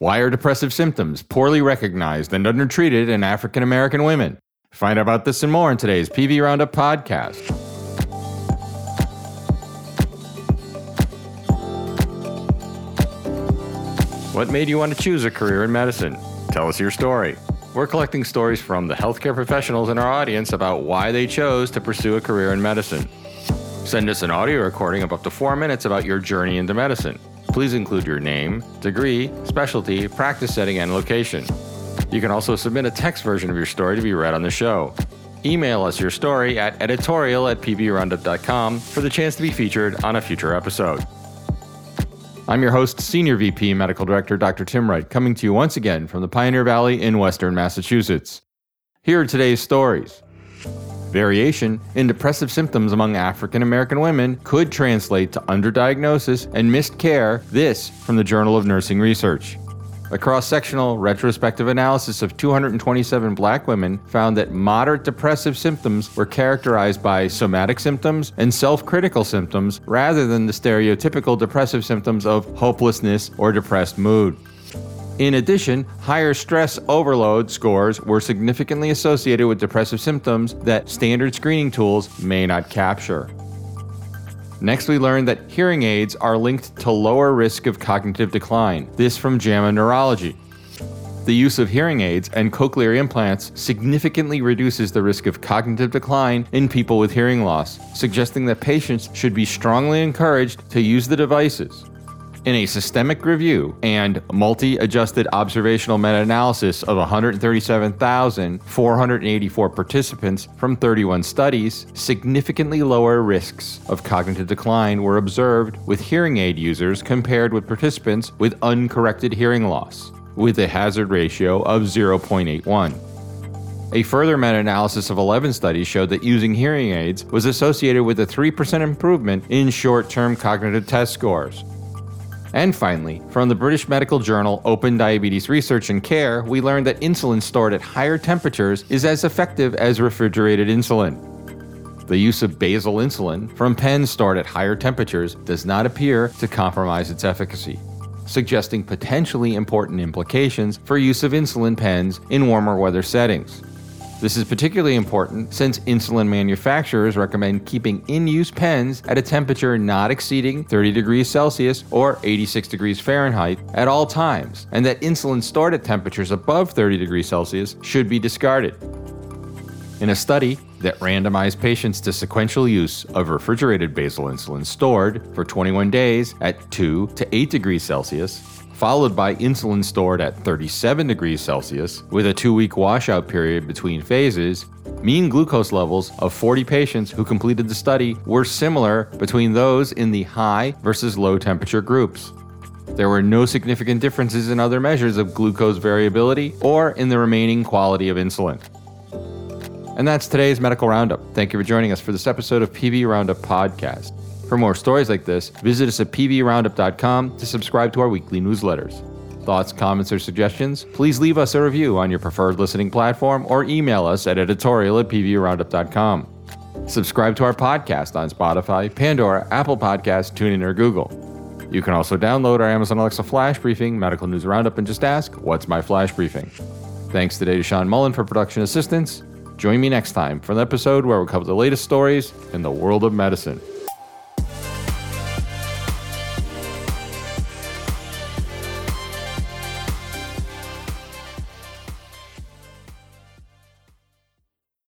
Why are depressive symptoms poorly recognized and undertreated in African American women? Find out about this and more in today's PV Roundup podcast. What made you want to choose a career in medicine? Tell us your story. We're collecting stories from the healthcare professionals in our audience about why they chose to pursue a career in medicine. Send us an audio recording of up to four minutes about your journey into medicine. Please include your name, degree, specialty, practice setting, and location. You can also submit a text version of your story to be read on the show. Email us your story at editorial at pvroundup.com for the chance to be featured on a future episode. I'm your host, Senior VP Medical Director Dr. Tim Wright, coming to you once again from the Pioneer Valley in Western Massachusetts. Here are today's stories. Variation in depressive symptoms among African American women could translate to underdiagnosis and missed care, this from the Journal of Nursing Research. A cross sectional retrospective analysis of 227 black women found that moderate depressive symptoms were characterized by somatic symptoms and self critical symptoms rather than the stereotypical depressive symptoms of hopelessness or depressed mood. In addition, higher stress overload scores were significantly associated with depressive symptoms that standard screening tools may not capture. Next, we learned that hearing aids are linked to lower risk of cognitive decline. This from JAMA Neurology. The use of hearing aids and cochlear implants significantly reduces the risk of cognitive decline in people with hearing loss, suggesting that patients should be strongly encouraged to use the devices. In a systemic review and multi adjusted observational meta analysis of 137,484 participants from 31 studies, significantly lower risks of cognitive decline were observed with hearing aid users compared with participants with uncorrected hearing loss, with a hazard ratio of 0.81. A further meta analysis of 11 studies showed that using hearing aids was associated with a 3% improvement in short term cognitive test scores, and finally, from the British Medical Journal Open Diabetes Research and Care, we learned that insulin stored at higher temperatures is as effective as refrigerated insulin. The use of basal insulin from pens stored at higher temperatures does not appear to compromise its efficacy, suggesting potentially important implications for use of insulin pens in warmer weather settings. This is particularly important since insulin manufacturers recommend keeping in use pens at a temperature not exceeding 30 degrees Celsius or 86 degrees Fahrenheit at all times, and that insulin stored at temperatures above 30 degrees Celsius should be discarded. In a study that randomized patients to sequential use of refrigerated basal insulin stored for 21 days at 2 to 8 degrees Celsius, followed by insulin stored at 37 degrees Celsius with a two week washout period between phases, mean glucose levels of 40 patients who completed the study were similar between those in the high versus low temperature groups. There were no significant differences in other measures of glucose variability or in the remaining quality of insulin. And that's today's medical roundup. Thank you for joining us for this episode of PV Roundup Podcast. For more stories like this, visit us at pvroundup.com to subscribe to our weekly newsletters. Thoughts, comments, or suggestions? Please leave us a review on your preferred listening platform or email us at editorial at pvroundup.com. Subscribe to our podcast on Spotify, Pandora, Apple Podcasts, TuneIn, or Google. You can also download our Amazon Alexa Flash Briefing, Medical News Roundup, and just ask, What's my Flash Briefing? Thanks today to Sean Mullen for production assistance. Join me next time for an episode where we cover the latest stories in the world of medicine.